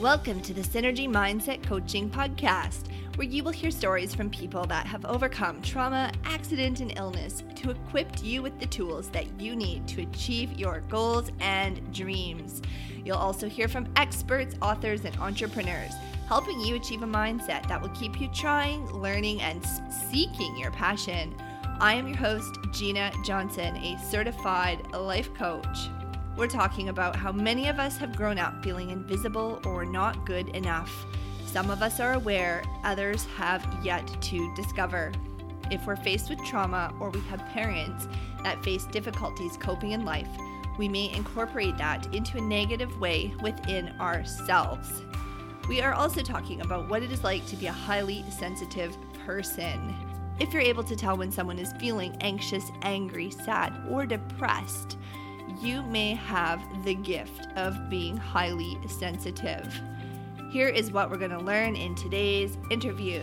Welcome to the Synergy Mindset Coaching Podcast, where you will hear stories from people that have overcome trauma, accident, and illness to equip you with the tools that you need to achieve your goals and dreams. You'll also hear from experts, authors, and entrepreneurs, helping you achieve a mindset that will keep you trying, learning, and seeking your passion. I am your host, Gina Johnson, a certified life coach. We're talking about how many of us have grown up feeling invisible or not good enough. Some of us are aware, others have yet to discover. If we're faced with trauma or we have parents that face difficulties coping in life, we may incorporate that into a negative way within ourselves. We are also talking about what it is like to be a highly sensitive person. If you're able to tell when someone is feeling anxious, angry, sad, or depressed, you may have the gift of being highly sensitive. Here is what we're going to learn in today's interview.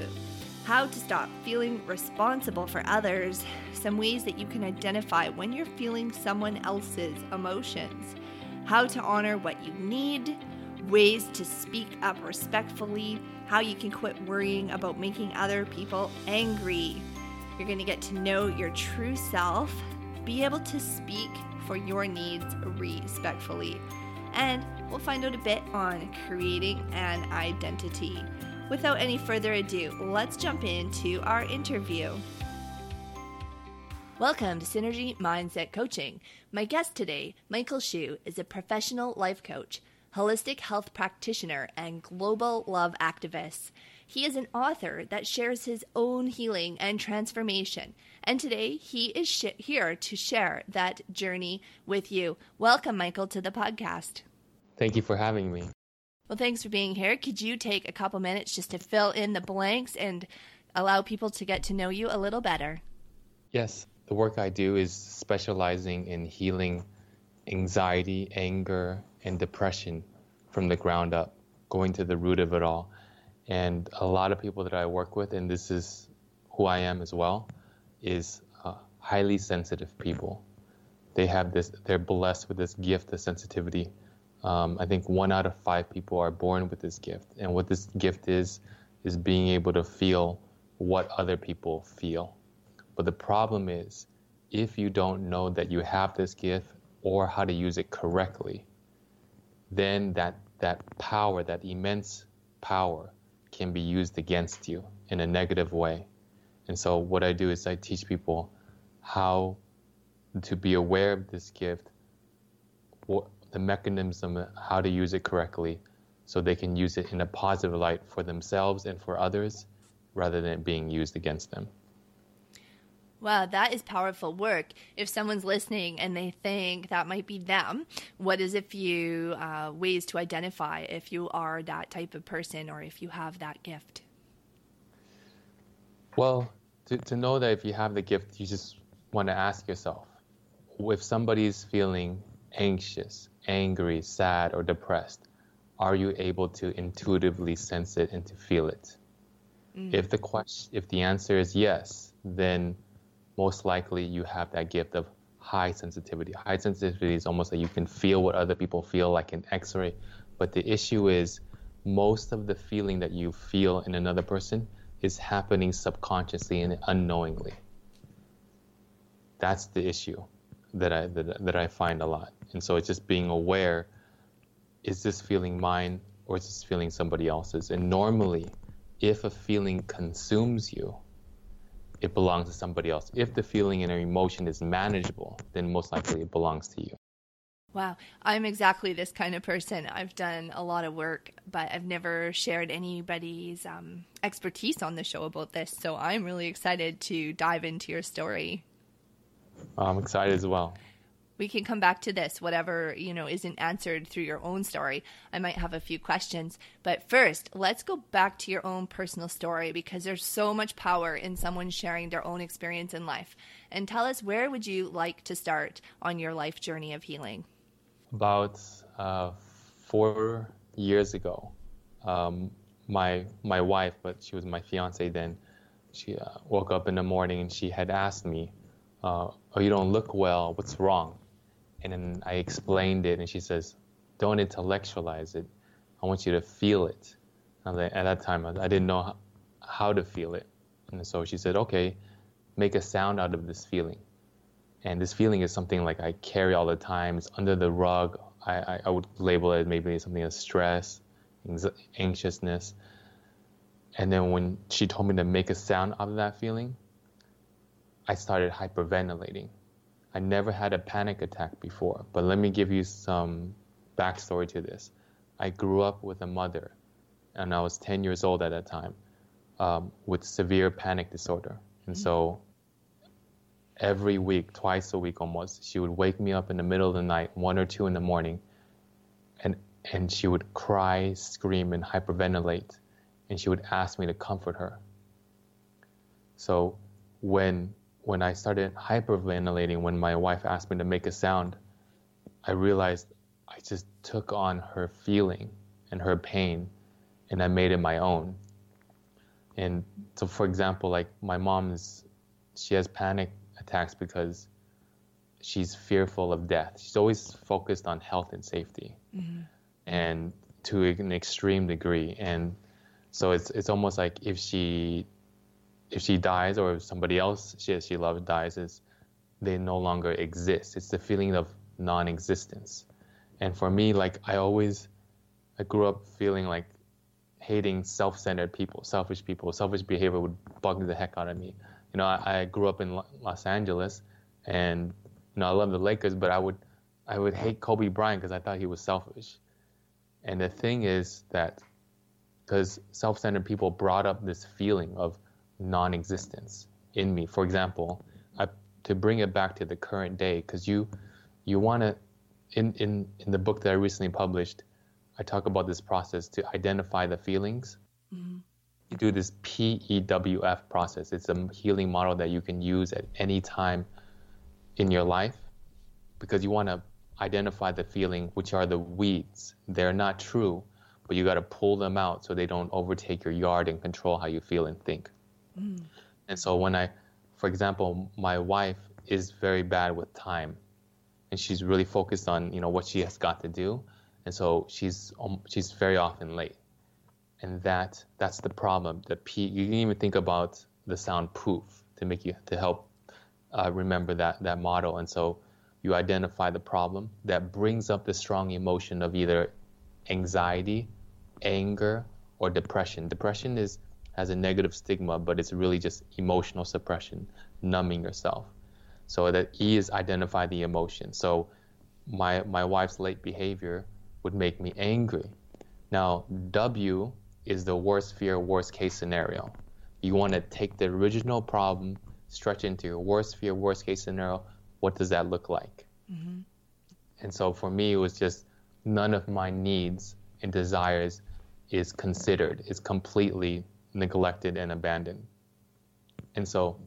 How to stop feeling responsible for others, some ways that you can identify when you're feeling someone else's emotions, how to honor what you need, ways to speak up respectfully, how you can quit worrying about making other people angry. You're going to get to know your true self, be able to speak for your needs respectfully. And we'll find out a bit on creating an identity. Without any further ado, let's jump into our interview. Welcome to Synergy Mindset Coaching. My guest today, Michael Shu, is a professional life coach, holistic health practitioner, and global love activist. He is an author that shares his own healing and transformation. And today he is sh- here to share that journey with you. Welcome, Michael, to the podcast. Thank you for having me. Well, thanks for being here. Could you take a couple minutes just to fill in the blanks and allow people to get to know you a little better? Yes. The work I do is specializing in healing anxiety, anger, and depression from the ground up, going to the root of it all. And a lot of people that I work with, and this is who I am as well, is uh, highly sensitive people. They have this, they're blessed with this gift of sensitivity. Um, I think one out of five people are born with this gift. And what this gift is, is being able to feel what other people feel. But the problem is, if you don't know that you have this gift or how to use it correctly, then that, that power, that immense power, can be used against you in a negative way. And so, what I do is I teach people how to be aware of this gift, what, the mechanism, how to use it correctly, so they can use it in a positive light for themselves and for others rather than it being used against them. Wow, that is powerful work. If someone's listening and they think that might be them, what is a few uh, ways to identify if you are that type of person or if you have that gift? Well, to, to know that if you have the gift, you just want to ask yourself if somebody's feeling anxious, angry, sad, or depressed, are you able to intuitively sense it and to feel it? Mm. If the question, if the answer is yes, then most likely you have that gift of high sensitivity. High sensitivity is almost like you can feel what other people feel like an x-ray. But the issue is most of the feeling that you feel in another person is happening subconsciously and unknowingly. That's the issue that I that, that I find a lot. And so it's just being aware is this feeling mine or is this feeling somebody else's? And normally if a feeling consumes you, it belongs to somebody else. If the feeling and emotion is manageable, then most likely it belongs to you. Wow, I'm exactly this kind of person. I've done a lot of work, but I've never shared anybody's um, expertise on the show about this. So I'm really excited to dive into your story. I'm excited as well we can come back to this whatever you know isn't answered through your own story. I might have a few questions. But first let's go back to your own personal story because there's so much power in someone sharing their own experience in life. And tell us where would you like to start on your life journey of healing? About uh, four years ago um, my my wife but she was my fiance then she uh, woke up in the morning and she had asked me uh, oh you don't look well. What's wrong and then I explained it, and she says, "Don't intellectualize it. I want you to feel it. At that time, I didn't know how to feel it. And so she said, okay, make a sound out of this feeling. And this feeling is something like I carry all the time. It's under the rug. I, I, I would label it maybe something as stress, anxiousness. And then when she told me to make a sound out of that feeling, I started hyperventilating. I never had a panic attack before, but let me give you some backstory to this. I grew up with a mother, and I was 10 years old at that time, um, with severe panic disorder. And mm-hmm. so every week, twice a week almost, she would wake me up in the middle of the night, one or two in the morning, and, and she would cry, scream, and hyperventilate, and she would ask me to comfort her. So when when I started hyperventilating, when my wife asked me to make a sound, I realized I just took on her feeling and her pain and I made it my own. And so, for example, like my mom is, she has panic attacks because she's fearful of death. She's always focused on health and safety, mm-hmm. and to an extreme degree. And so it's it's almost like if she if she dies or if somebody else she she loves dies, is they no longer exist. It's the feeling of non-existence. And for me, like I always, I grew up feeling like hating self-centered people, selfish people, selfish behavior would bug the heck out of me. You know, I, I grew up in Los Angeles, and you know I love the Lakers, but I would, I would hate Kobe Bryant because I thought he was selfish. And the thing is that, because self-centered people brought up this feeling of non-existence in me. For example, I, to bring it back to the current day, because you, you want to in, in, in the book that I recently published, I talk about this process to identify the feelings. Mm-hmm. You do this PEWF process. It's a healing model that you can use at any time in your life because you want to identify the feeling, which are the weeds. They're not true, but you got to pull them out so they don't overtake your yard and control how you feel and think. Mm. And so when I, for example, my wife is very bad with time and she's really focused on you know what she has got to do, and so she's um, she's very often late, and that that's the problem. The P you can even think about the sound poof to make you to help uh, remember that that model, and so you identify the problem that brings up the strong emotion of either anxiety, anger, or depression. Depression is has a negative stigma, but it's really just emotional suppression, numbing yourself. So that E is identify the emotion. So my my wife's late behavior would make me angry. Now W is the worst fear, worst case scenario. You want to take the original problem, stretch into your worst fear, worst case scenario. What does that look like? Mm-hmm. And so for me, it was just none of my needs and desires is considered, is completely neglected and abandoned. And so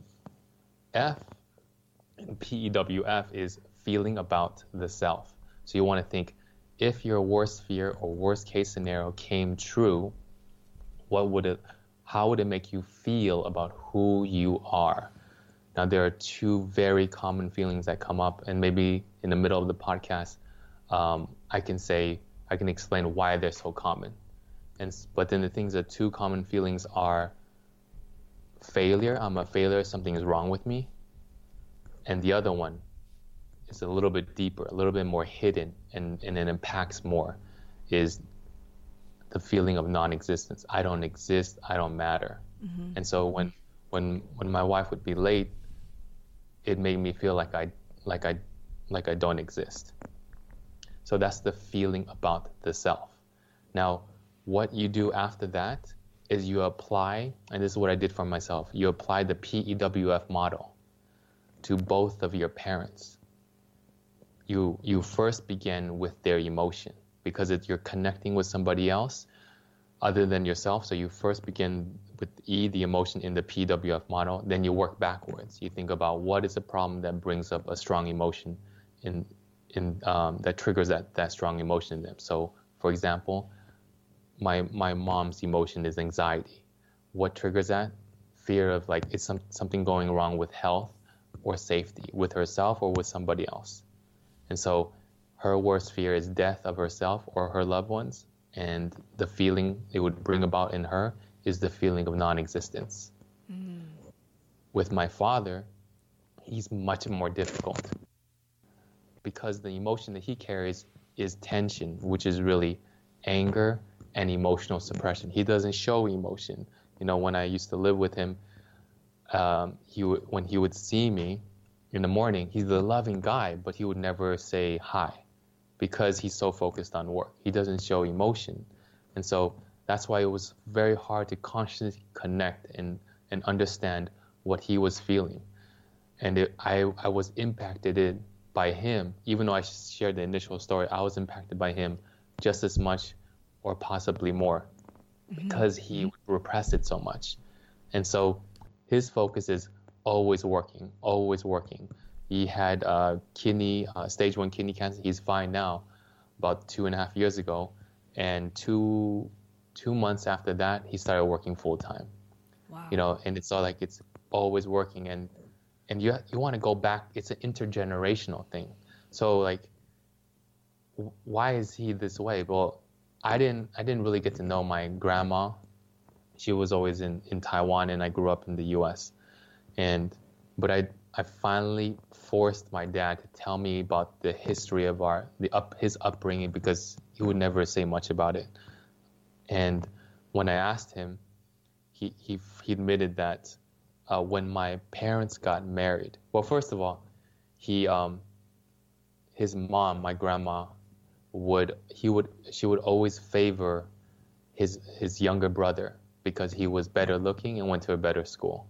F and PEWF is feeling about the self. So you want to think if your worst fear or worst case scenario came true, what would it how would it make you feel about who you are? Now there are two very common feelings that come up and maybe in the middle of the podcast um, I can say I can explain why they're so common. And but then the things that two common feelings are failure, I'm a failure, something is wrong with me, and the other one is a little bit deeper, a little bit more hidden, and, and it impacts more, is the feeling of non-existence. I don't exist. I don't matter. Mm-hmm. And so when when when my wife would be late, it made me feel like I like I like I don't exist. So that's the feeling about the self. Now, what you do after that is you apply, and this is what I did for myself. You apply the PEWF model to both of your parents. You, you first begin with their emotion because it, you're connecting with somebody else other than yourself. So you first begin with E, the emotion in the PWF model, then you work backwards. You think about what is a problem that brings up a strong emotion in, in, um, that triggers that, that strong emotion in them. So, for example, my, my mom's emotion is anxiety. What triggers that? Fear of like, is some, something going wrong with health or safety with herself or with somebody else. And so her worst fear is death of herself or her loved ones, and the feeling it would bring about in her is the feeling of non-existence. Mm. With my father, he's much more difficult because the emotion that he carries is tension, which is really anger and emotional suppression. He doesn't show emotion. You know, when I used to live with him, um, he w- when he would see me in the morning, he's a loving guy, but he would never say hi because he's so focused on work. He doesn't show emotion. And so that's why it was very hard to consciously connect and, and understand what he was feeling. And it, I, I was impacted by him, even though I shared the initial story, I was impacted by him just as much or possibly more mm-hmm. because he mm-hmm. repressed it so much. And so his focus is always working, always working. He had uh, kidney, uh, stage one kidney cancer. He's fine now, about two and a half years ago. And two, two months after that, he started working full time. Wow. You know, and it's all like it's always working. And, and you, you want to go back, it's an intergenerational thing. So like, why is he this way? Well, I didn't, I didn't really get to know my grandma. She was always in, in Taiwan and I grew up in the US. And, but I, I finally forced my dad to tell me about the history of our the up his upbringing because he would never say much about it. And when I asked him, he he, he admitted that uh, when my parents got married, well, first of all, he um, his mom, my grandma, would he would she would always favor his his younger brother because he was better looking and went to a better school.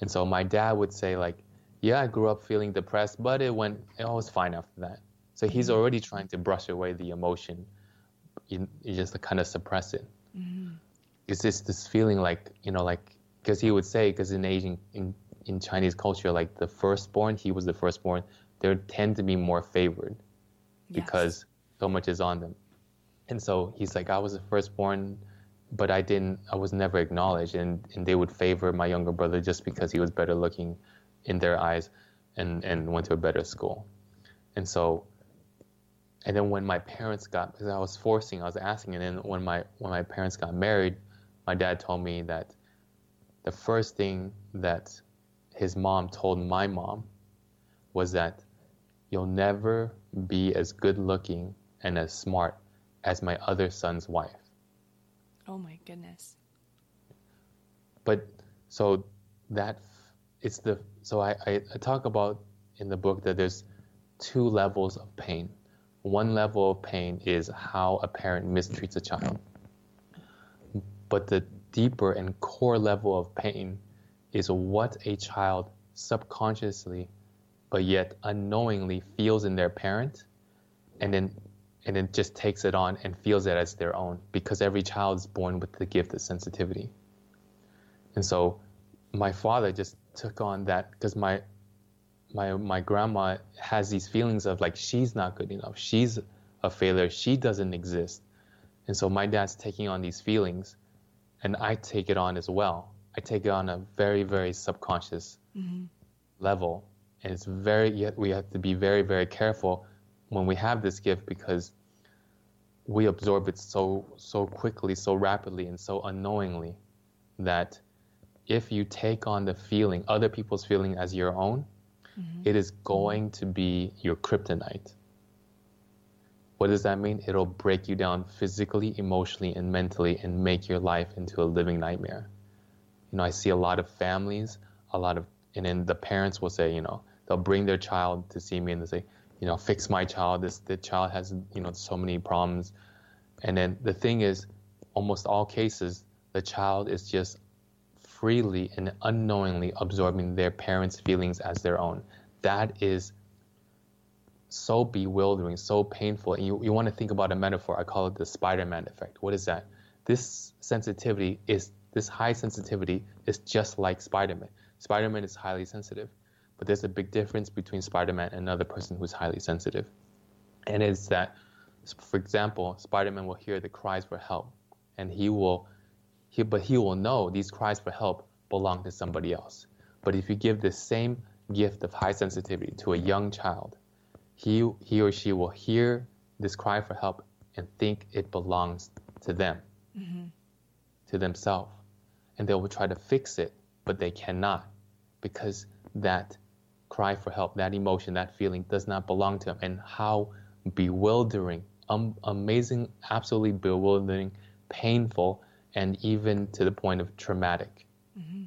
And so my dad would say like yeah, I grew up feeling depressed, but it went, it was fine after that. So he's mm-hmm. already trying to brush away the emotion, you, you just kind of suppress it. Mm-hmm. It's just this feeling like, you know, like, because he would say, because in Asian, in, in Chinese culture, like the firstborn, he was the firstborn, they tend to be more favored yes. because so much is on them. And so he's like, I was the firstborn, but I didn't, I was never acknowledged. And, and they would favor my younger brother just because he was better looking in their eyes and, and went to a better school. And so, and then when my parents got, because I was forcing, I was asking, and then when my, when my parents got married, my dad told me that the first thing that his mom told my mom was that you'll never be as good looking and as smart as my other son's wife. Oh my goodness. But so that it's the so I, I, I talk about in the book that there's two levels of pain. One level of pain is how a parent mistreats a child. But the deeper and core level of pain is what a child subconsciously but yet unknowingly feels in their parent and then and then just takes it on and feels it as their own because every child is born with the gift of sensitivity. And so my father just took on that because my my my grandma has these feelings of like she's not good enough, she's a failure, she doesn't exist, and so my dad's taking on these feelings, and I take it on as well. I take it on a very very subconscious mm-hmm. level, and it's very yet we have to be very very careful when we have this gift because we absorb it so so quickly, so rapidly, and so unknowingly that if you take on the feeling, other people's feeling as your own, mm-hmm. it is going to be your kryptonite. What does that mean? It'll break you down physically, emotionally, and mentally and make your life into a living nightmare. You know, I see a lot of families, a lot of, and then the parents will say, you know, they'll bring their child to see me and they say, you know, fix my child. This the child has, you know, so many problems. And then the thing is, almost all cases, the child is just freely and unknowingly absorbing their parents' feelings as their own. That is so bewildering, so painful. And you, you want to think about a metaphor. I call it the Spider Man effect. What is that? This sensitivity is, this high sensitivity is just like Spider Man. Spider Man is highly sensitive, but there's a big difference between Spider Man and another person who's highly sensitive. And it's that, for example, Spider Man will hear the cries for help and he will he, but he will know these cries for help belong to somebody else. But if you give the same gift of high sensitivity to a young child, he, he or she will hear this cry for help and think it belongs to them, mm-hmm. to themselves. And they will try to fix it, but they cannot because that cry for help, that emotion, that feeling does not belong to them. And how bewildering, um, amazing, absolutely bewildering, painful, and even to the point of traumatic. Mm-hmm.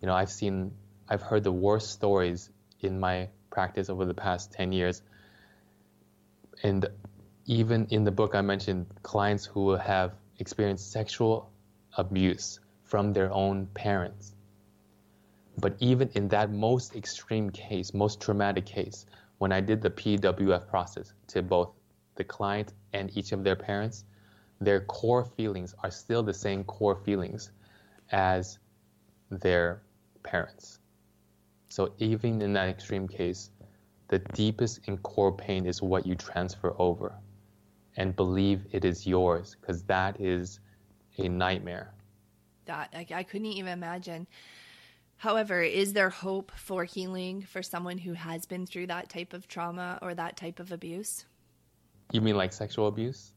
You know, I've seen, I've heard the worst stories in my practice over the past 10 years. And even in the book, I mentioned clients who have experienced sexual abuse from their own parents. But even in that most extreme case, most traumatic case, when I did the PWF process to both the client and each of their parents, their core feelings are still the same core feelings as their parents. So even in that extreme case, the deepest and core pain is what you transfer over and believe it is yours because that is a nightmare. That I, I couldn't even imagine. However, is there hope for healing for someone who has been through that type of trauma or that type of abuse? You mean like sexual abuse?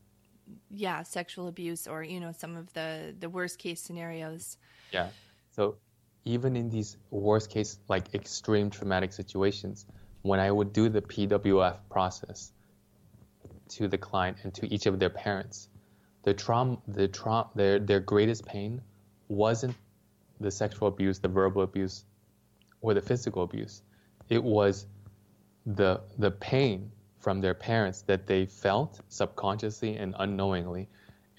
Yeah, sexual abuse or you know some of the the worst case scenarios. Yeah. So even in these worst case like extreme traumatic situations, when I would do the PWF process, to the client and to each of their parents. The trauma, the trauma, their their greatest pain wasn't the sexual abuse, the verbal abuse, or the physical abuse. It was the the pain from their parents that they felt subconsciously and unknowingly,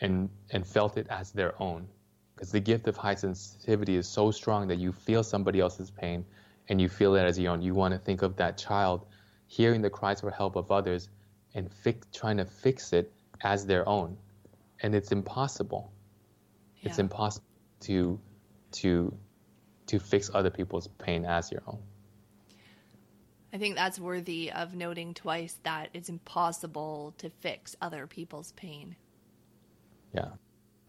and and felt it as their own. Because the gift of high sensitivity is so strong that you feel somebody else's pain, and you feel it as your own. You want to think of that child hearing the cries for help of others and fix, trying to fix it as their own, and it's impossible. Yeah. It's impossible to to to fix other people's pain as your own. I think that's worthy of noting twice that it's impossible to fix other people's pain. Yeah.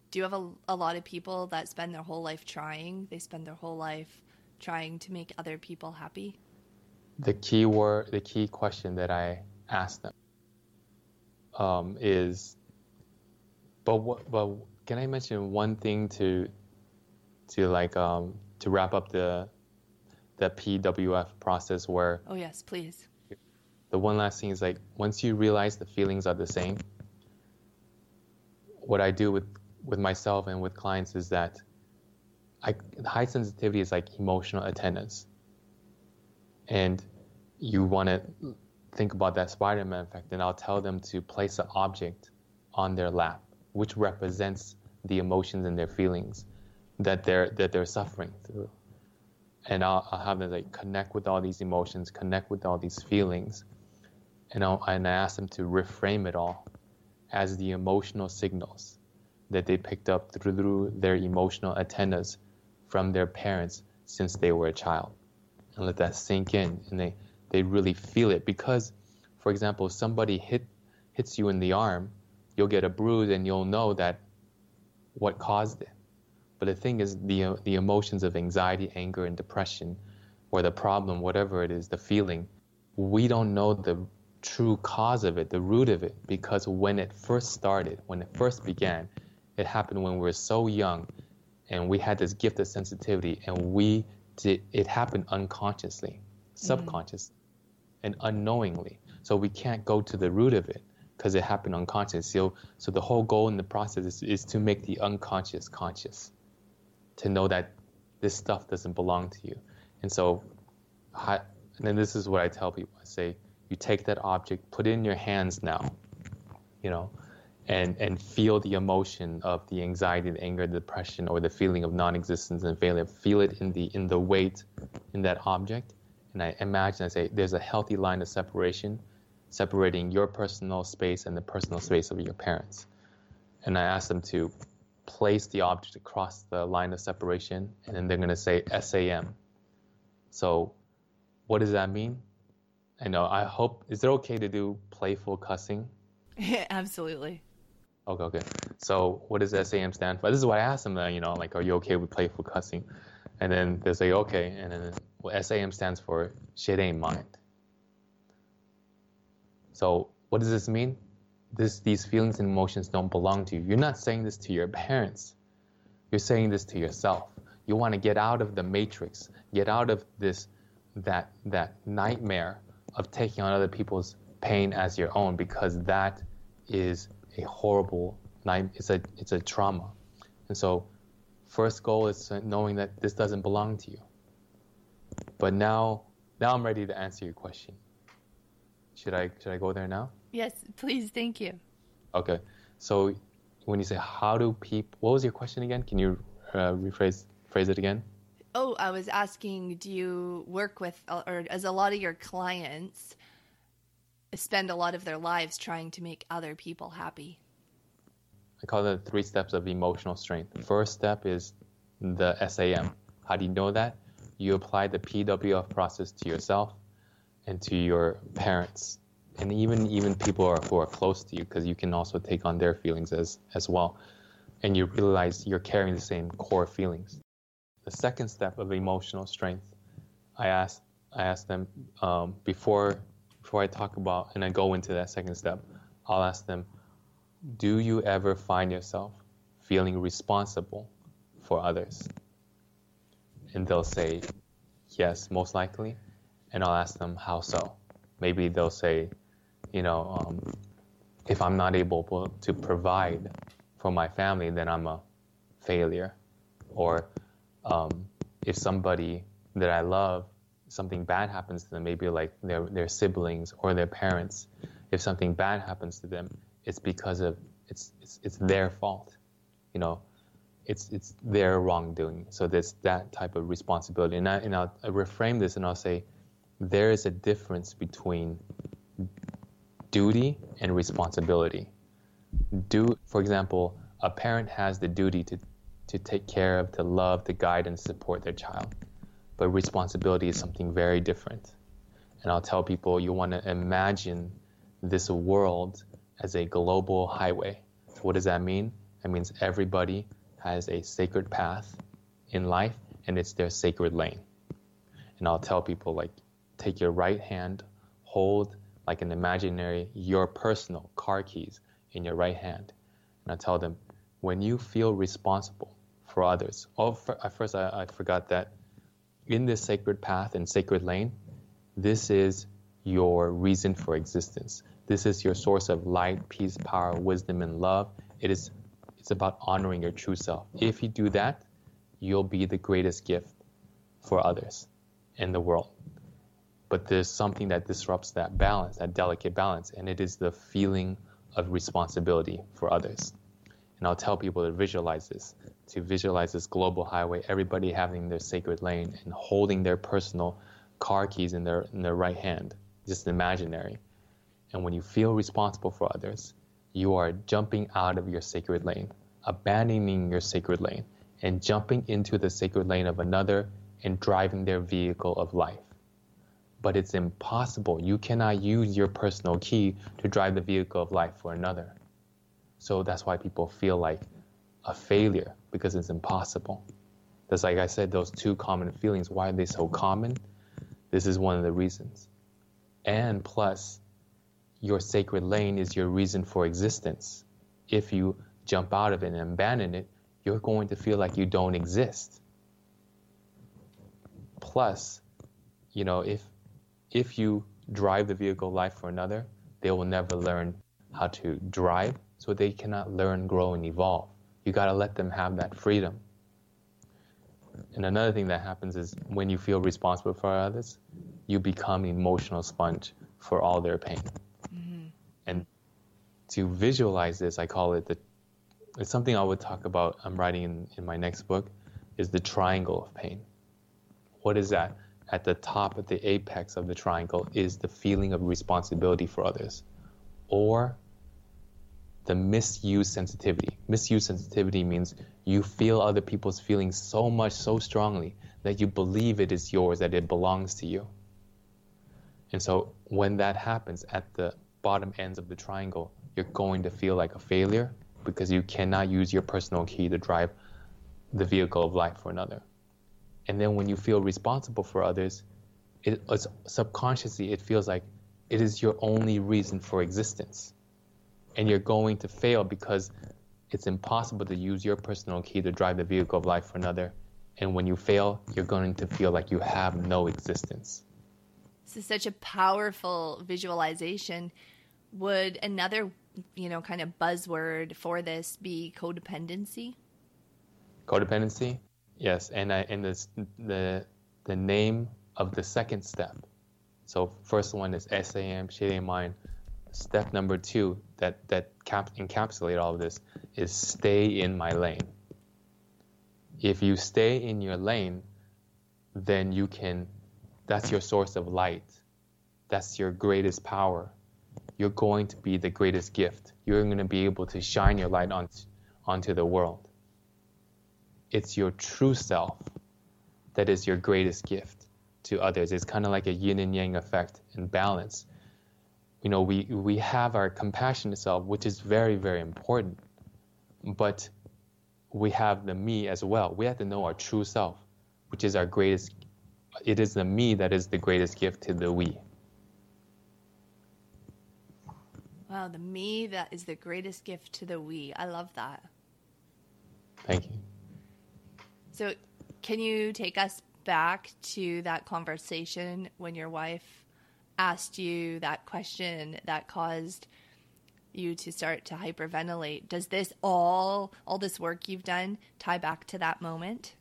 Do you have a, a lot of people that spend their whole life trying? They spend their whole life trying to make other people happy? The key word, the key question that I ask them um, is, but what, but can I mention one thing to, to like um, to wrap up the, the PWF process where? Oh yes, please. The one last thing is like once you realize the feelings are the same. What I do with with myself and with clients is that I, high sensitivity is like emotional antennas. And you want to think about that Spider-Man effect, and I'll tell them to place an object on their lap, which represents the emotions and their feelings that they're that they're suffering through. And I'll, I'll have them like connect with all these emotions, connect with all these feelings, and I'll, and I ask them to reframe it all as the emotional signals that they picked up through their emotional antennas from their parents since they were a child, and let that sink in, and they they really feel it because, for example, if somebody hit hits you in the arm, you'll get a bruise and you'll know that what caused it. But the thing is, the uh, the emotions of anxiety, anger, and depression, or the problem, whatever it is, the feeling, we don't know the true cause of it, the root of it, because when it first started, when it first began, it happened when we were so young, and we had this gift of sensitivity, and we did it happened unconsciously, mm-hmm. subconsciously and unknowingly. So we can't go to the root of it because it happened unconscious. So, so the whole goal in the process is, is to make the unconscious conscious, to know that this stuff doesn't belong to you. And so, and then this is what I tell people. I say, you take that object, put it in your hands now, you know, and, and feel the emotion of the anxiety, the anger, the depression, or the feeling of non-existence and failure. Feel it in the in the weight in that object, and I imagine I say there's a healthy line of separation separating your personal space and the personal space of your parents. And I ask them to place the object across the line of separation, and then they're going to say SAM. So, what does that mean? I know. I hope. Is it okay to do playful cussing? Absolutely. Okay, okay. So, what does SAM stand for? This is what I asked them. You know, like, are you okay with playful cussing? And then they say, okay. And then well, SAM stands for shit ain't mind. So what does this mean? This, these feelings and emotions don't belong to you. You're not saying this to your parents. You're saying this to yourself. You want to get out of the matrix, get out of this, that, that nightmare of taking on other people's pain as your own because that is a horrible night. It's a, it's a trauma. And so, first goal is knowing that this doesn't belong to you. But now, now I'm ready to answer your question. Should I, should I go there now? Yes, please. Thank you. Okay. So when you say how do people, what was your question again? Can you uh, rephrase phrase it again? Oh, I was asking, do you work with, or as a lot of your clients spend a lot of their lives trying to make other people happy? I call it the three steps of emotional strength. First step is the SAM. How do you know that? You apply the PWF process to yourself and to your parents and even even people are, who are close to you because you can also take on their feelings as as well. And you realize you're carrying the same core feelings. The second step of emotional strength i asked i asked them um, before before i talk about and i go into that second step i'll ask them do you ever find yourself feeling responsible for others? And they'll say yes most likely. And i'll ask them how so? Maybe they'll say you know, um, if I'm not able to provide for my family, then I'm a failure. Or um, if somebody that I love, something bad happens to them, maybe like their, their siblings or their parents, if something bad happens to them, it's because of it's it's, it's their fault, you know, it's it's their wrongdoing. So there's that type of responsibility, and I and I'll, I'll reframe this and I'll say, there is a difference between duty and responsibility. Do, for example, a parent has the duty to, to take care of, to love, to guide, and support their child. But responsibility is something very different. And I'll tell people you want to imagine this world as a global highway. So what does that mean? That means everybody has a sacred path in life and it's their sacred lane. And I'll tell people like take your right hand, hold like an imaginary, your personal car keys in your right hand. And I tell them, when you feel responsible for others, oh, for, at first I, I forgot that in this sacred path and sacred lane, this is your reason for existence. This is your source of light, peace, power, wisdom, and love. It is it's about honoring your true self. If you do that, you'll be the greatest gift for others in the world but there's something that disrupts that balance, that delicate balance, and it is the feeling of responsibility for others. And I'll tell people to visualize this, to visualize this global highway, everybody having their sacred lane and holding their personal car keys in their, in their right hand, just imaginary. And when you feel responsible for others, you are jumping out of your sacred lane, abandoning your sacred lane, and jumping into the sacred lane of another and driving their vehicle of life but it's impossible. You cannot use your personal key to drive the vehicle of life for another. So that's why people feel like a failure because it's impossible. That's like I said, those two common feelings. Why are they so common? This is one of the reasons. And plus, your sacred lane is your reason for existence. If you jump out of it and abandon it, you're going to feel like you don't exist. Plus, you know, if if you drive the vehicle life for another, they will never learn how to drive, so they cannot learn, grow, and evolve. You got to let them have that freedom. And another thing that happens is when you feel responsible for others, you become an emotional sponge for all their pain. Mm-hmm. And to visualize this, I call it the, it's something I would talk about, I'm writing in, in my next book, is the triangle of pain. What is that? At the top, at the apex of the triangle, is the feeling of responsibility for others, or the misuse sensitivity. Misuse sensitivity means you feel other people's feelings so much, so strongly that you believe it is yours, that it belongs to you. And so when that happens at the bottom ends of the triangle, you're going to feel like a failure because you cannot use your personal key to drive the vehicle of life for another. And then when you feel responsible for others, it, it's subconsciously it feels like it is your only reason for existence. and you're going to fail because it's impossible to use your personal key to drive the vehicle of life for another. And when you fail, you're going to feel like you have no existence. This is such a powerful visualization. Would another, you know, kind of buzzword for this be codependency? Codependency, yes, and I, and this, the the name of the second step. So first one is SAM, shading mind. Step number two that that cap, encapsulate all of this is stay in my lane. If you stay in your lane, then you can. That's your source of light. That's your greatest power. You're going to be the greatest gift. You're going to be able to shine your light on, onto the world. It's your true self that is your greatest gift to others. It's kind of like a yin and yang effect and balance. You know, we, we have our compassionate self, which is very, very important, but we have the me as well. We have to know our true self, which is our greatest. It is the me that is the greatest gift to the we. Wow, the me that is the greatest gift to the we. I love that. Thank you. So, can you take us back to that conversation when your wife asked you that question that caused you to start to hyperventilate? Does this all all this work you've done tie back to that moment?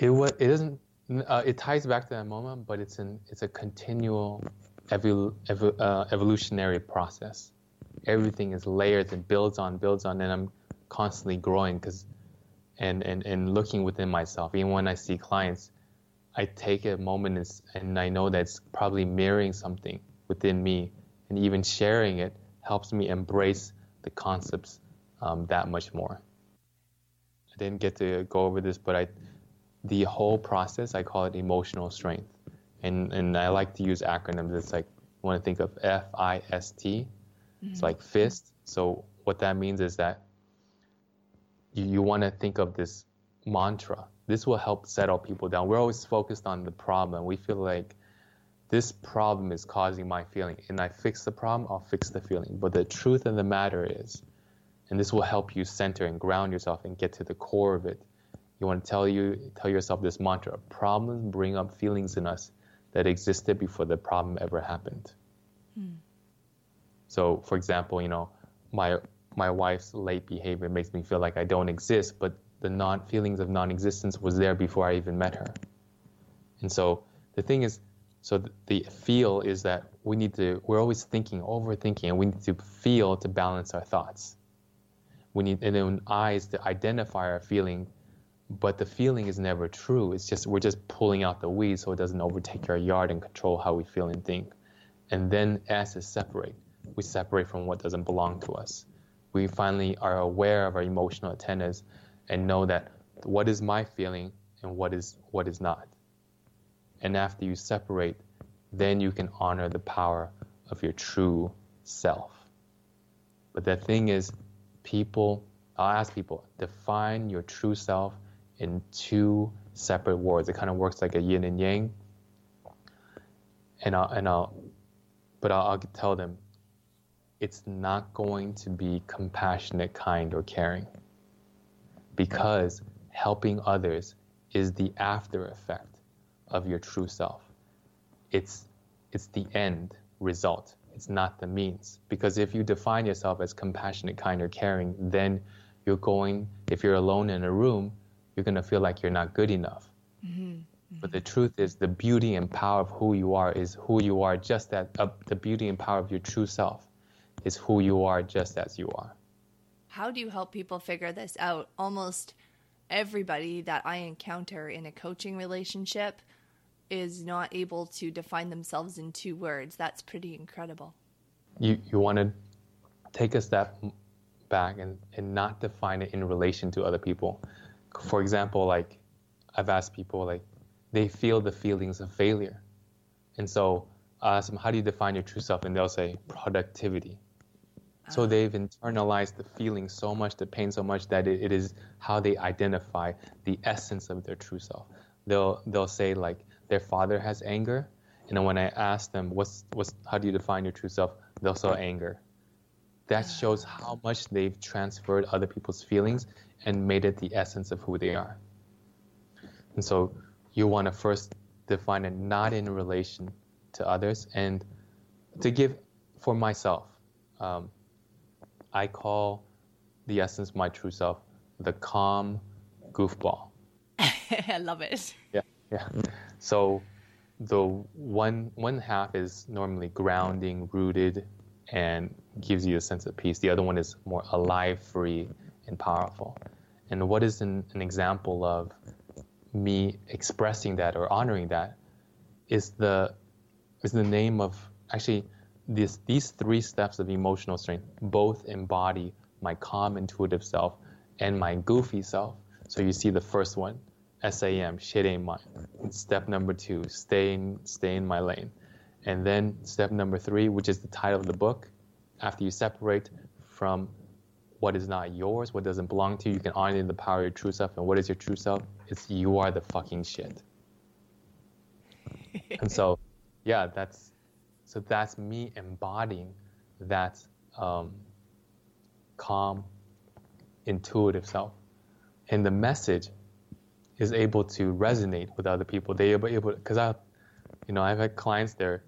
It was. It doesn't. Uh, it ties back to that moment, but it's an it's a continual evol, uh, evolutionary process. Everything is layered and builds on, builds on, and I'm constantly growing because and, and, and looking within myself. Even when I see clients, I take a moment and, and I know that's probably mirroring something within me, and even sharing it helps me embrace the concepts um, that much more. I didn't get to go over this, but I, the whole process, I call it emotional strength. And, and I like to use acronyms. It's like, I want to think of F I S T. Mm-hmm. It's like fist. So what that means is that you, you want to think of this mantra. This will help settle people down. We're always focused on the problem. We feel like this problem is causing my feeling, and I fix the problem, I'll fix the feeling. But the truth of the matter is, and this will help you center and ground yourself and get to the core of it. You want to tell you tell yourself this mantra: problems bring up feelings in us that existed before the problem ever happened. Hmm. So, for example, you know, my my wife's late behavior makes me feel like I don't exist, but the non feelings of non-existence was there before I even met her. And so the thing is, so the feel is that we need to, we're always thinking, overthinking, and we need to feel to balance our thoughts. We need, and then eyes to identify our feeling, but the feeling is never true. It's just, we're just pulling out the weeds so it doesn't overtake our yard and control how we feel and think. And then S is separate. We separate from what doesn't belong to us we finally are aware of our emotional antennas and know that what is my feeling and what is what is not. And after you separate, then you can honor the power of your true self. But the thing is, people, I'll ask people, define your true self in two separate words. It kind of works like a yin and yang. And I'll, and I'll but I'll, I'll tell them it's not going to be compassionate, kind, or caring. Because helping others is the after effect of your true self. It's, it's the end result. It's not the means. Because if you define yourself as compassionate, kind, or caring, then you're going, if you're alone in a room, you're going to feel like you're not good enough. Mm-hmm. Mm-hmm. But the truth is, the beauty and power of who you are is who you are, just that, uh, the beauty and power of your true self is who you are just as you are. How do you help people figure this out? Almost everybody that I encounter in a coaching relationship is not able to define themselves in two words. That's pretty incredible. You you want to take a step back and, and not define it in relation to other people. For example, like I've asked people like they feel the feelings of failure. And so I ask them, how do you define your true self? And they'll say productivity. So they've internalized the feeling so much, the pain so much that it, it is how they identify the essence of their true self. They'll they'll say like their father has anger, and then when I ask them what's what's how do you define your true self, they'll say anger. that shows how much they've transferred other people's feelings and made it the essence of who they are. And so you want to first define it not in relation to others and to give for myself. Um, I call the essence of my true self the calm goofball. I love it. Yeah, yeah. So the one one half is normally grounding, rooted, and gives you a sense of peace. The other one is more alive, free, and powerful. And what is an, an example of me expressing that or honoring that is the is the name of actually this, these three steps of emotional strength both embody my calm intuitive self and my goofy self. So you see the first one, SAM, shit ain't mine. Step number two, stay in, stay in my lane. And then step number three, which is the title of the book, after you separate from what is not yours, what doesn't belong to you, you can honor the power of your true self. And what is your true self? It's you are the fucking shit. and so, yeah, that's so that's me embodying that um, calm, intuitive self, and the message is able to resonate with other people. They are able because I, you know, I've had clients there.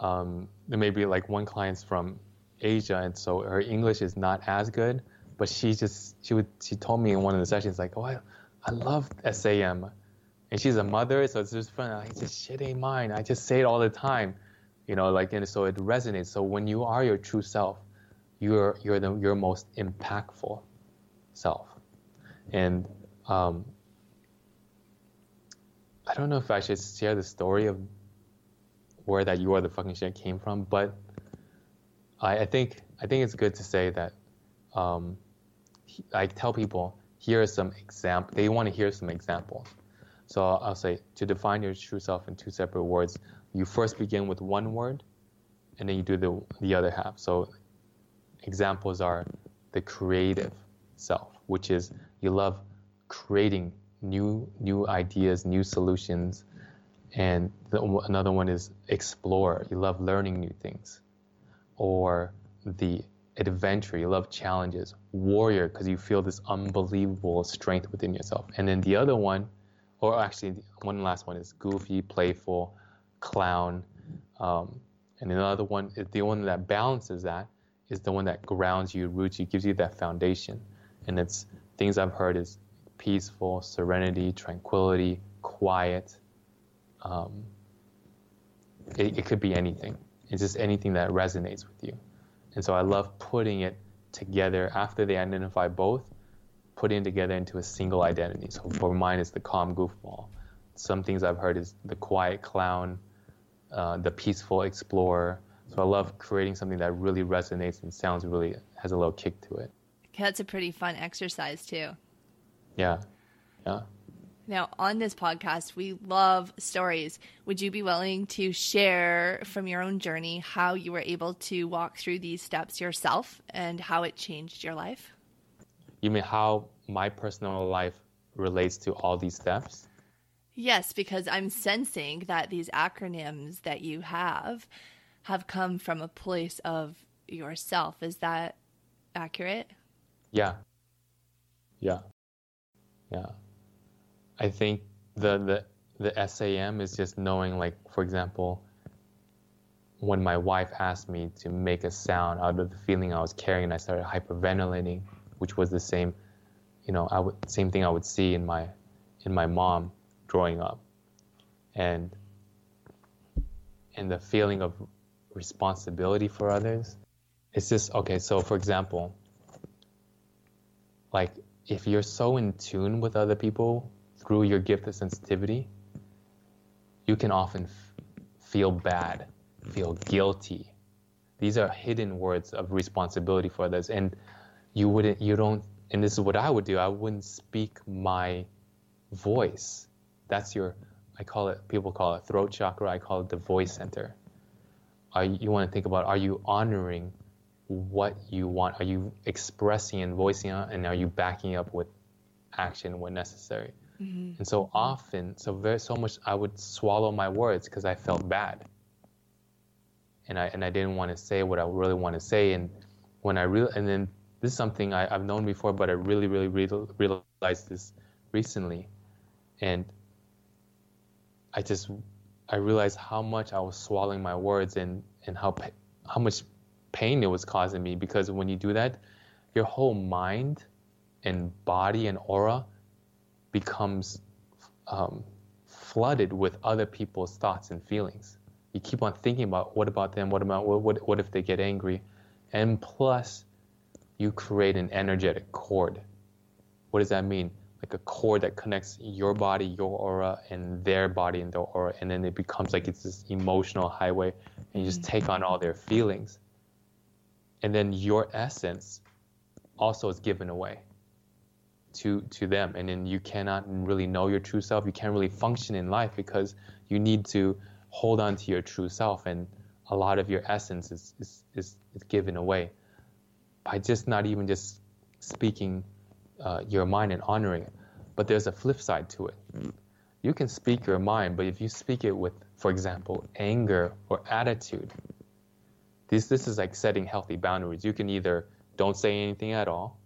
Um, there may be like one client's from Asia, and so her English is not as good, but she just she would she told me in one of the sessions like, oh, I, I love SAM, and she's a mother, so it's just fun. I just shit ain't mine. I just say it all the time, you know, like and so it resonates. So when you are your true self, you're you're the your most impactful self, and um, I don't know if I should share the story of where that you are the fucking shit came from, but I, I think I think it's good to say that um, I tell people here are some example. They want to hear some examples. So I'll, I'll say to define your true self in two separate words. You first begin with one word, and then you do the the other half. So examples are the creative self, which is you love creating new new ideas, new solutions, and the, another one is explore. You love learning new things, or the adventure, you love challenges, warrior, because you feel this unbelievable strength within yourself. And then the other one, or actually, one last one is goofy, playful, clown. Um, and another one, the one that balances that is the one that grounds you, roots you, gives you that foundation. And it's things I've heard is peaceful, serenity, tranquility, quiet. Um, it, it could be anything. It's just anything that resonates with you. And so I love putting it together after they identify both, putting together into a single identity. So for mine, it's the calm goofball. Some things I've heard is the quiet clown, uh, the peaceful explorer. So I love creating something that really resonates and sounds really has a little kick to it. That's a pretty fun exercise too. Yeah, yeah. Now, on this podcast, we love stories. Would you be willing to share from your own journey how you were able to walk through these steps yourself and how it changed your life? You mean how my personal life relates to all these steps? Yes, because I'm sensing that these acronyms that you have have come from a place of yourself. Is that accurate? Yeah. Yeah. Yeah. I think the the the SAM is just knowing like for example when my wife asked me to make a sound out of the feeling I was carrying I started hyperventilating which was the same you know I would same thing I would see in my in my mom growing up and and the feeling of responsibility for others it's just okay so for example like if you're so in tune with other people through your gift of sensitivity, you can often f- feel bad, feel guilty. These are hidden words of responsibility for others, and you wouldn't, you don't, and this is what I would do. I wouldn't speak my voice. That's your, I call it, people call it throat chakra. I call it the voice center. Are, you want to think about, are you honoring what you want? Are you expressing and voicing it, and are you backing up with action when necessary? Mm-hmm. And so often, so very so much, I would swallow my words because I felt bad, and I and I didn't want to say what I really want to say, and when I real and then this is something I, have known before, but I really, really, really realized this recently, and I just I realized how much I was swallowing my words and and how how much pain it was causing me because when you do that, your whole mind and body and aura becomes um, flooded with other people's thoughts and feelings. You keep on thinking about what about them, what about what what, what if they get angry, and plus you create an energetic cord. What does that mean? Like a cord that connects your body, your aura, and their body and their aura, and then it becomes like it's this emotional highway, and you just take on all their feelings. And then your essence also is given away to to them. And then you cannot really know your true self. You can't really function in life because you need to hold on to your true self and a lot of your essence is is, is, is given away by just not even just speaking uh, your mind and honoring it but there's a flip side to it. Hmm. You can speak your mind but if you speak it with for example anger or attitude this this is like setting healthy boundaries. You can either don't say anything at all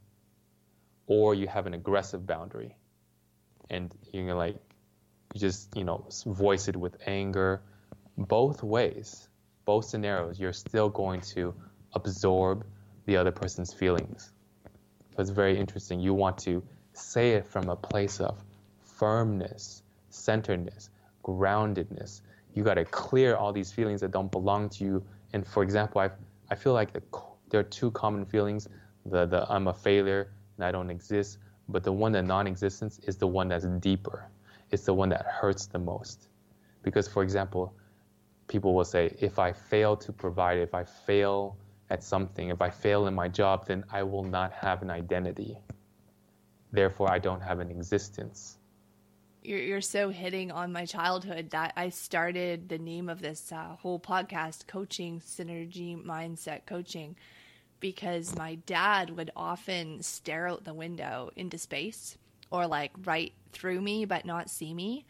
or you have an aggressive boundary. And you're like you just you know voice it with anger. Both ways both scenarios you're still going to absorb the other person's feelings. So it's very interesting. You want to say it from a place of firmness centeredness groundedness you got to clear all these feelings that don't belong to you and for example i i feel like the, there are two common feelings the the i'm a failure and I don't exist. But the one that non-existence is the one that's deeper. It's the one that hurts the most. Because, for example, people will say, if I fail to provide, if I fail at something, if I fail in my job, then I will not have an identity. Therefore, I don't have an existence. You're, you're so hitting on my childhood that I started the name of this uh, whole podcast, Coaching Synergy Mindset Coaching because my dad would often stare out the window into space or like right through me but not see me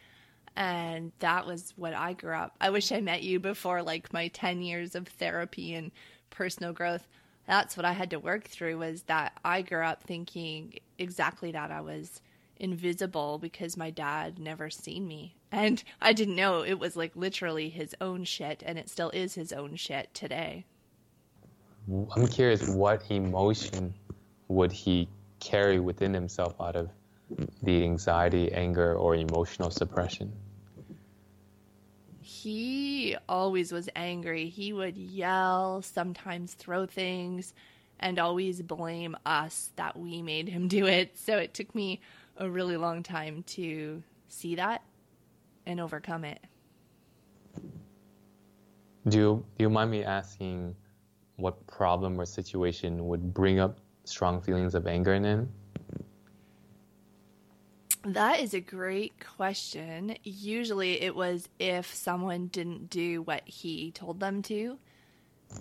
and that was what I grew up. I wish I met you before like my 10 years of therapy and personal growth. That's what I had to work through was that I grew up thinking exactly that I was invisible because my dad never seen me. And I didn't know it was like literally his own shit and it still is his own shit today. I'm curious what emotion would he carry within himself out of the anxiety, anger, or emotional suppression? He always was angry. He would yell, sometimes throw things, and always blame us that we made him do it. So it took me a really long time to see that and overcome it. Do you, do you mind me asking what problem or situation would bring up strong feelings of anger in him? That is a great question. Usually it was if someone didn't do what he told them to.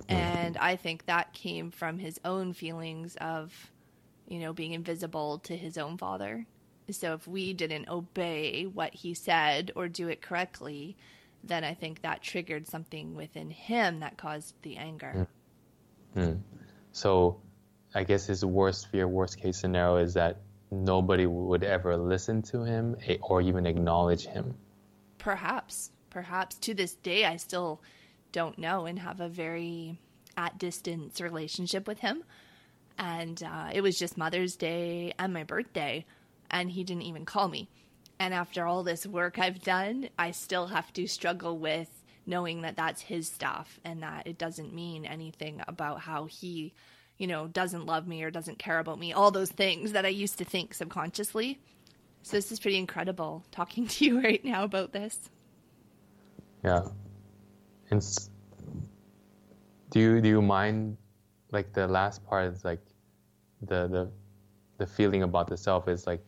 And I think that came from his own feelings of, you know, being invisible to his own father. So if we didn't obey what he said or do it correctly, then I think that triggered something within him that caused the anger. Mm. Hmm. So I guess his worst fear, worst case scenario is that nobody would ever listen to him or even acknowledge him. Perhaps. Perhaps to this day, I still don't know and have a very at distance relationship with him. And uh, it was just Mother's Day and my birthday, and he didn't even call me. And after all this work I've done, I still have to struggle with knowing that that's his stuff and that it doesn't mean anything about how he, you know, doesn't love me or doesn't care about me, all those things that I used to think subconsciously. So this is pretty incredible talking to you right now about this. Yeah. And do you do you mind like the last part is like the the the feeling about the self is like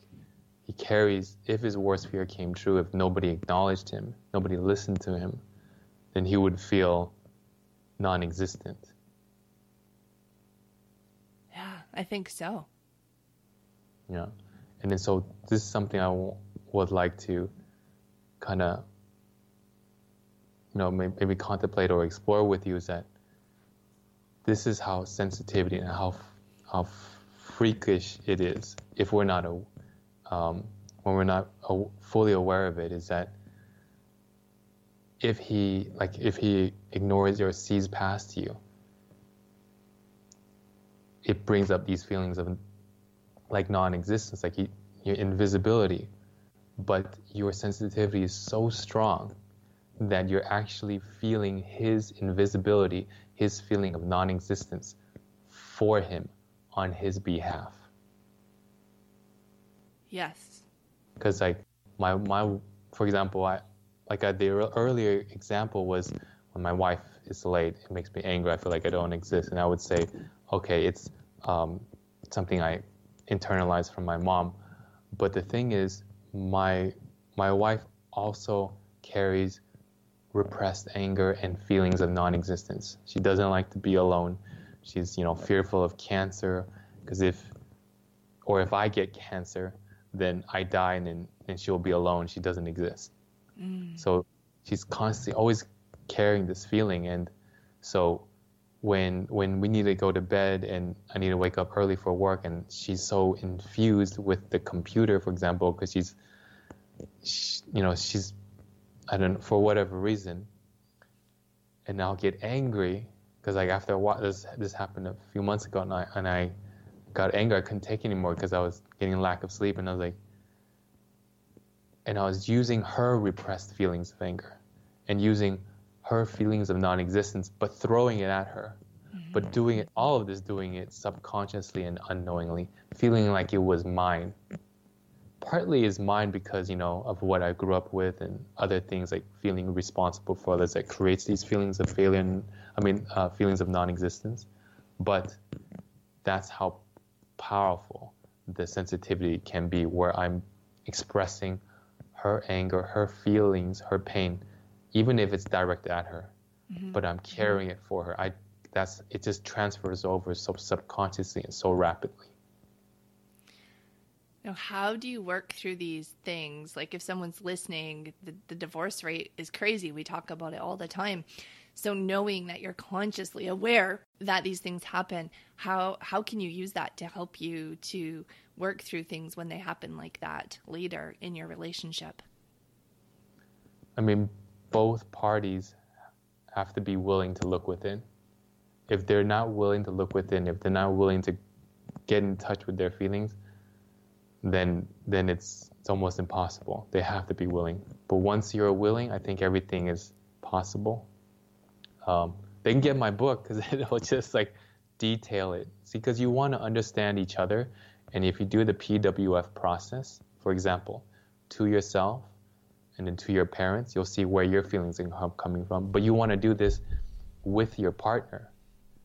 he carries if his worst fear came true if nobody acknowledged him nobody listened to him then he would feel non existent. Yeah, I think so. Yeah. And then so this is something I w- would like to kind of, you know, maybe, maybe contemplate or explore with you is that this is how sensitivity and how how freakish it is if we're not a um, when we're not a, fully aware of it is that if he like if he ignores or sees past you it brings up these feelings of like non-existence like you, your invisibility. But your sensitivity is so strong that you're actually feeling his invisibility his feeling of non-existence for him on his behalf. Yes. Because like my my for example i like I, the earlier example was when my wife is late it makes me angry i feel like i don't exist and i would say okay it's um, something i internalized from my mom. But the thing is my my wife also carries repressed anger and feelings of non-existence. She doesn't like to be alone. She's you know fearful of cancer because if or if i get cancer then i die and then and she'll be alone. She doesn't exist. Mm. So she's constantly always carrying this feeling. And so when when we need to go to bed and I need to wake up early for work, and she's so infused with the computer, for example, because she's, she, you know, she's, I don't know, for whatever reason, and I'll get angry because like after a while, this this happened a few months ago, and I and I got angry. I couldn't take anymore because I was getting lack of sleep, and I was like, and I was using her repressed feelings of anger and using her feelings of non-existence, but throwing it at her, mm-hmm. but doing it, all of this doing it subconsciously and unknowingly, feeling like it was mine. Partly is mine because, you know, of what I grew up with and other things like feeling responsible for others that creates these feelings of failure and, I mean, uh, feelings of non-existence. But that's how powerful the sensitivity can be where I'm expressing her anger, her feelings, her pain, even if it's directed at her. Mm-hmm. But I'm carrying it for her. I that's it just transfers over so subconsciously and so rapidly. Now, how do you work through these things? Like if someone's listening, the, the divorce rate is crazy. We talk about it all the time. So knowing that you're consciously aware that these things happen, how how can you use that to help you to work through things when they happen like that later in your relationship? I mean, both parties have to be willing to look within. If they're not willing to look within, if they're not willing to get in touch with their feelings, then then it's it's almost impossible. They have to be willing. But once you're willing, I think everything is possible. Um, they can get my book because it'll just like detail it. See, because you want to understand each other, and if you do the PWF process, for example, to yourself and then to your parents, you'll see where your feelings are coming from. But you want to do this with your partner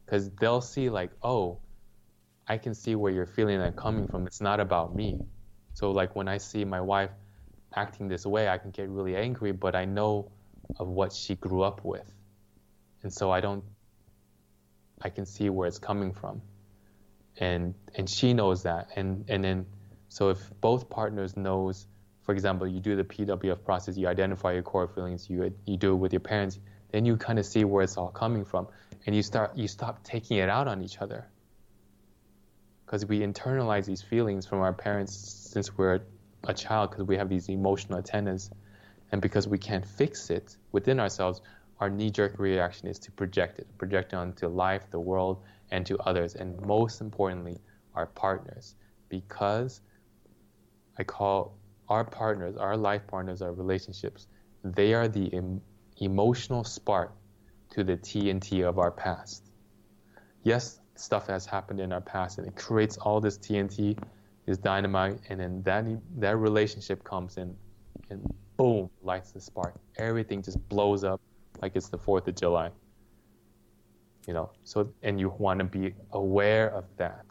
because they'll see like, oh, I can see where you're feeling that coming from. It's not about me. So like when I see my wife acting this way, I can get really angry, but I know of what she grew up with. And so I don't I can see where it's coming from and and she knows that and and then so if both partners knows for example you do the pwf process you identify your core feelings you you do it with your parents then you kind of see where it's all coming from and you start you stop taking it out on each other because we internalize these feelings from our parents since we're a child because we have these emotional antennas, and because we can't fix it within ourselves our knee-jerk reaction is to project it project it onto life the world and to others, and most importantly, our partners. Because I call our partners, our life partners, our relationships, they are the em- emotional spark to the TNT of our past. Yes, stuff has happened in our past and it creates all this TNT, this dynamite, and then that, that relationship comes in and boom, lights the spark. Everything just blows up like it's the 4th of July you know so and you want to be aware of that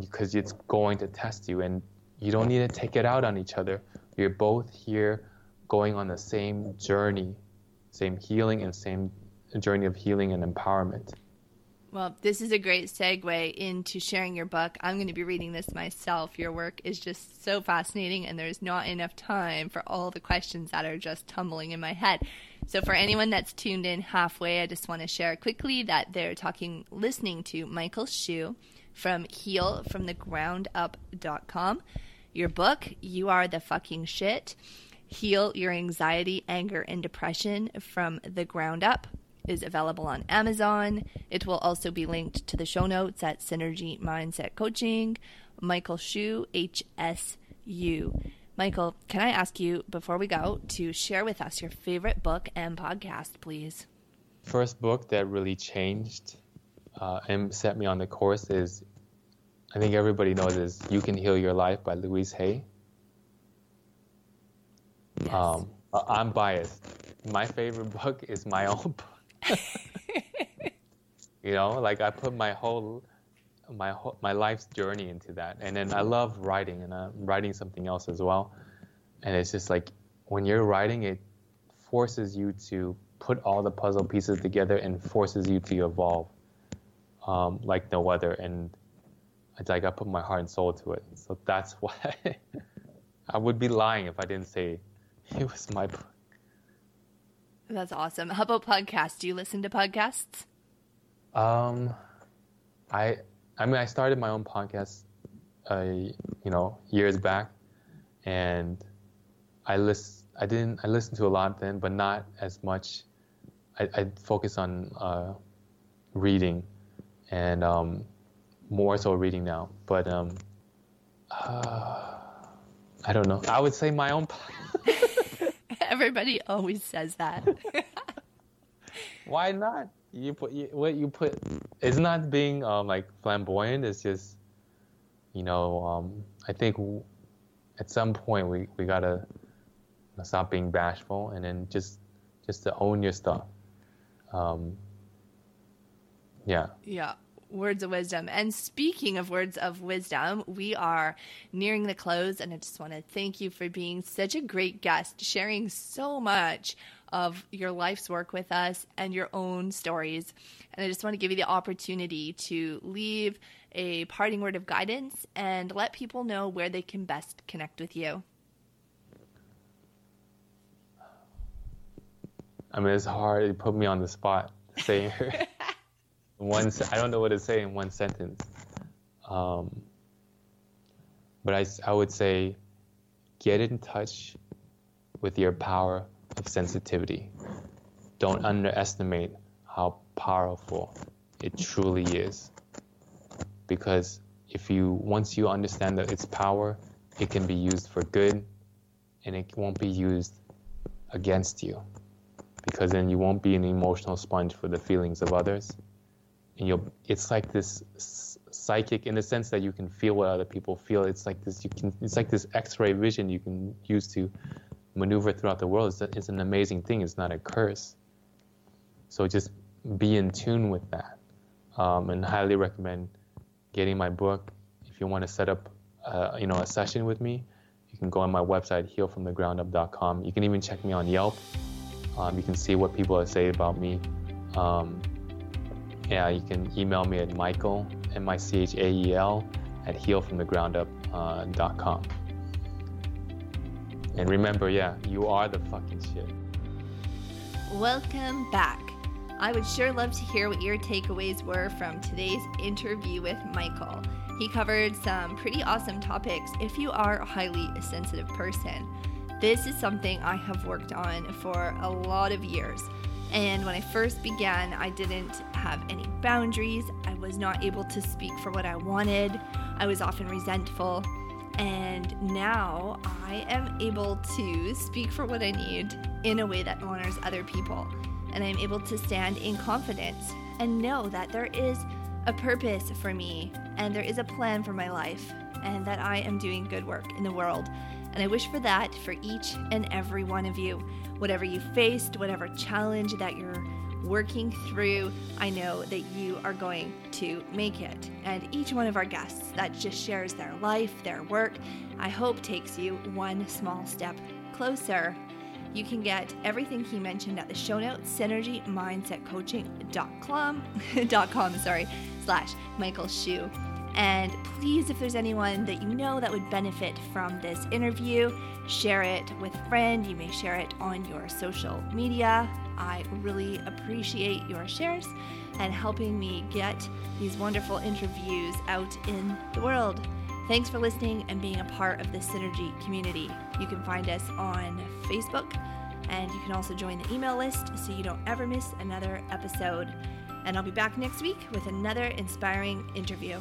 because it's going to test you and you don't need to take it out on each other you're both here going on the same journey same healing and same journey of healing and empowerment Well, this is a great segue into sharing your book. I'm going to be reading this myself. Your work is just so fascinating, and there's not enough time for all the questions that are just tumbling in my head. So, for anyone that's tuned in halfway, I just want to share quickly that they're talking, listening to Michael Hsu from healfromthegroundup.com. Your book, You Are the Fucking Shit Heal Your Anxiety, Anger, and Depression from the Ground Up is available on Amazon. It will also be linked to the show notes at Synergy Mindset Coaching, Michael Shu, HSU. Michael, can I ask you before we go to share with us your favorite book and podcast, please? First book that really changed uh, and set me on the course is, I think everybody knows, is You Can Heal Your Life by Louise Hay. Yes. Um, I'm biased. My favorite book is my own book. you know, like I put my whole my whole, my life's journey into that, and then I love writing, and I'm writing something else as well. And it's just like when you're writing, it forces you to put all the puzzle pieces together and forces you to evolve um, like no other. And it's like I put my heart and soul to it. So that's why I would be lying if I didn't say it was my book. That's awesome. How about podcasts? Do you listen to podcasts? Um, I I mean I started my own podcast, uh, you know, years back, and I list I didn't I listened to a lot then, but not as much. I I focus on uh, reading, and um, more so reading now. But um, uh, I don't know. I would say my own. Everybody always says that. Why not? You put you, what you put. It's not being um, like flamboyant. It's just, you know, um, I think at some point we, we gotta stop being bashful and then just just to own your stuff. Um, yeah. Yeah words of wisdom. And speaking of words of wisdom, we are nearing the close, and I just want to thank you for being such a great guest, sharing so much of your life's work with us and your own stories. And I just want to give you the opportunity to leave a parting word of guidance and let people know where they can best connect with you. I mean, it's hard. You put me on the spot saying one I don't know what to say in one sentence. Um, but I, I would say get in touch with your power of sensitivity. Don't underestimate how powerful it truly is. Because if you once you understand that its power, it can be used for good and it won't be used against you. Because then you won't be an emotional sponge for the feelings of others and you'll it's like this psychic in the sense that you can feel what other people feel. It's like this you can it's like this x-ray vision you can use to maneuver throughout the world. It's, it's an amazing thing. It's not a curse. So just be in tune with that. Um, and highly recommend getting my book. If you want to set up uh, you know a session with me you can go on my website healfromthegroundup.com you can even check me on yelp. Um, you can see what people say about me. Um, yeah, you can email me at Michael, M I C H A E L, at healfromthegroundup.com. Uh, and remember, yeah, you are the fucking shit. Welcome back. I would sure love to hear what your takeaways were from today's interview with Michael. He covered some pretty awesome topics if you are a highly sensitive person. This is something I have worked on for a lot of years. And when I first began, I didn't have any boundaries. I was not able to speak for what I wanted. I was often resentful. And now I am able to speak for what I need in a way that honors other people. And I'm able to stand in confidence and know that there is a purpose for me and there is a plan for my life and that I am doing good work in the world. And I wish for that for each and every one of you. Whatever you faced, whatever challenge that you're working through, I know that you are going to make it. And each one of our guests that just shares their life, their work, I hope takes you one small step closer. You can get everything he mentioned at the show notes, synergymindsetcoaching.com, .com, dot com, sorry, slash Michael Hsu. And please, if there's anyone that you know that would benefit from this interview, share it with a friend. You may share it on your social media. I really appreciate your shares and helping me get these wonderful interviews out in the world. Thanks for listening and being a part of the Synergy community. You can find us on Facebook and you can also join the email list so you don't ever miss another episode. And I'll be back next week with another inspiring interview.